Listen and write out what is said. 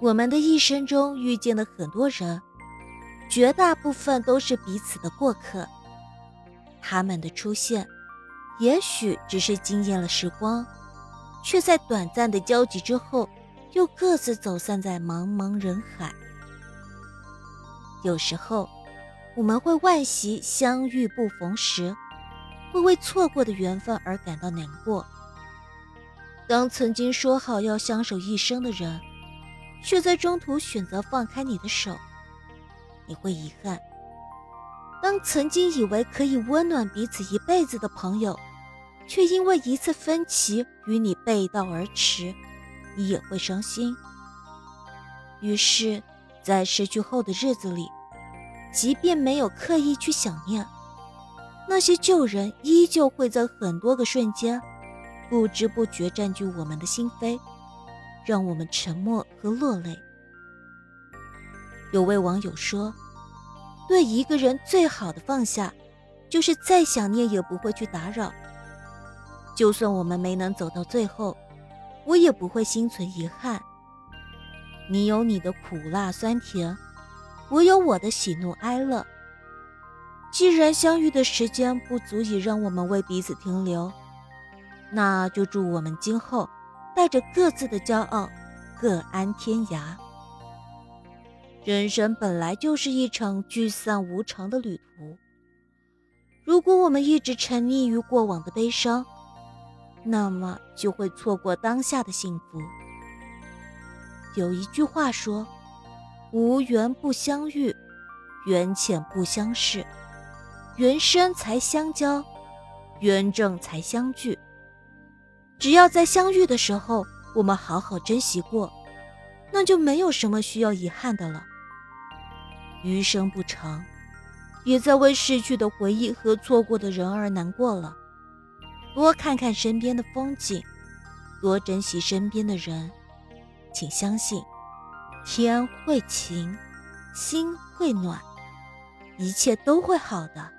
我们的一生中遇见的很多人，绝大部分都是彼此的过客。他们的出现，也许只是惊艳了时光，却在短暂的交集之后，又各自走散在茫茫人海。有时候，我们会惋惜相遇不逢时，会为错过的缘分而感到难过。当曾经说好要相守一生的人，却在中途选择放开你的手，你会遗憾；当曾经以为可以温暖彼此一辈子的朋友，却因为一次分歧与你背道而驰，你也会伤心。于是，在失去后的日子里，即便没有刻意去想念，那些旧人依旧会在很多个瞬间。不知不觉占据我们的心扉，让我们沉默和落泪。有位网友说：“对一个人最好的放下，就是再想念也不会去打扰。就算我们没能走到最后，我也不会心存遗憾。你有你的苦辣酸甜，我有我的喜怒哀乐。既然相遇的时间不足以让我们为彼此停留。”那就祝我们今后带着各自的骄傲，各安天涯。人生本来就是一场聚散无常的旅途。如果我们一直沉溺于过往的悲伤，那么就会错过当下的幸福。有一句话说：“无缘不相遇，缘浅不相识，缘深才相交，缘正才相聚。”只要在相遇的时候，我们好好珍惜过，那就没有什么需要遗憾的了。余生不长，别再为逝去的回忆和错过的人而难过了。多看看身边的风景，多珍惜身边的人。请相信，天会晴，心会暖，一切都会好的。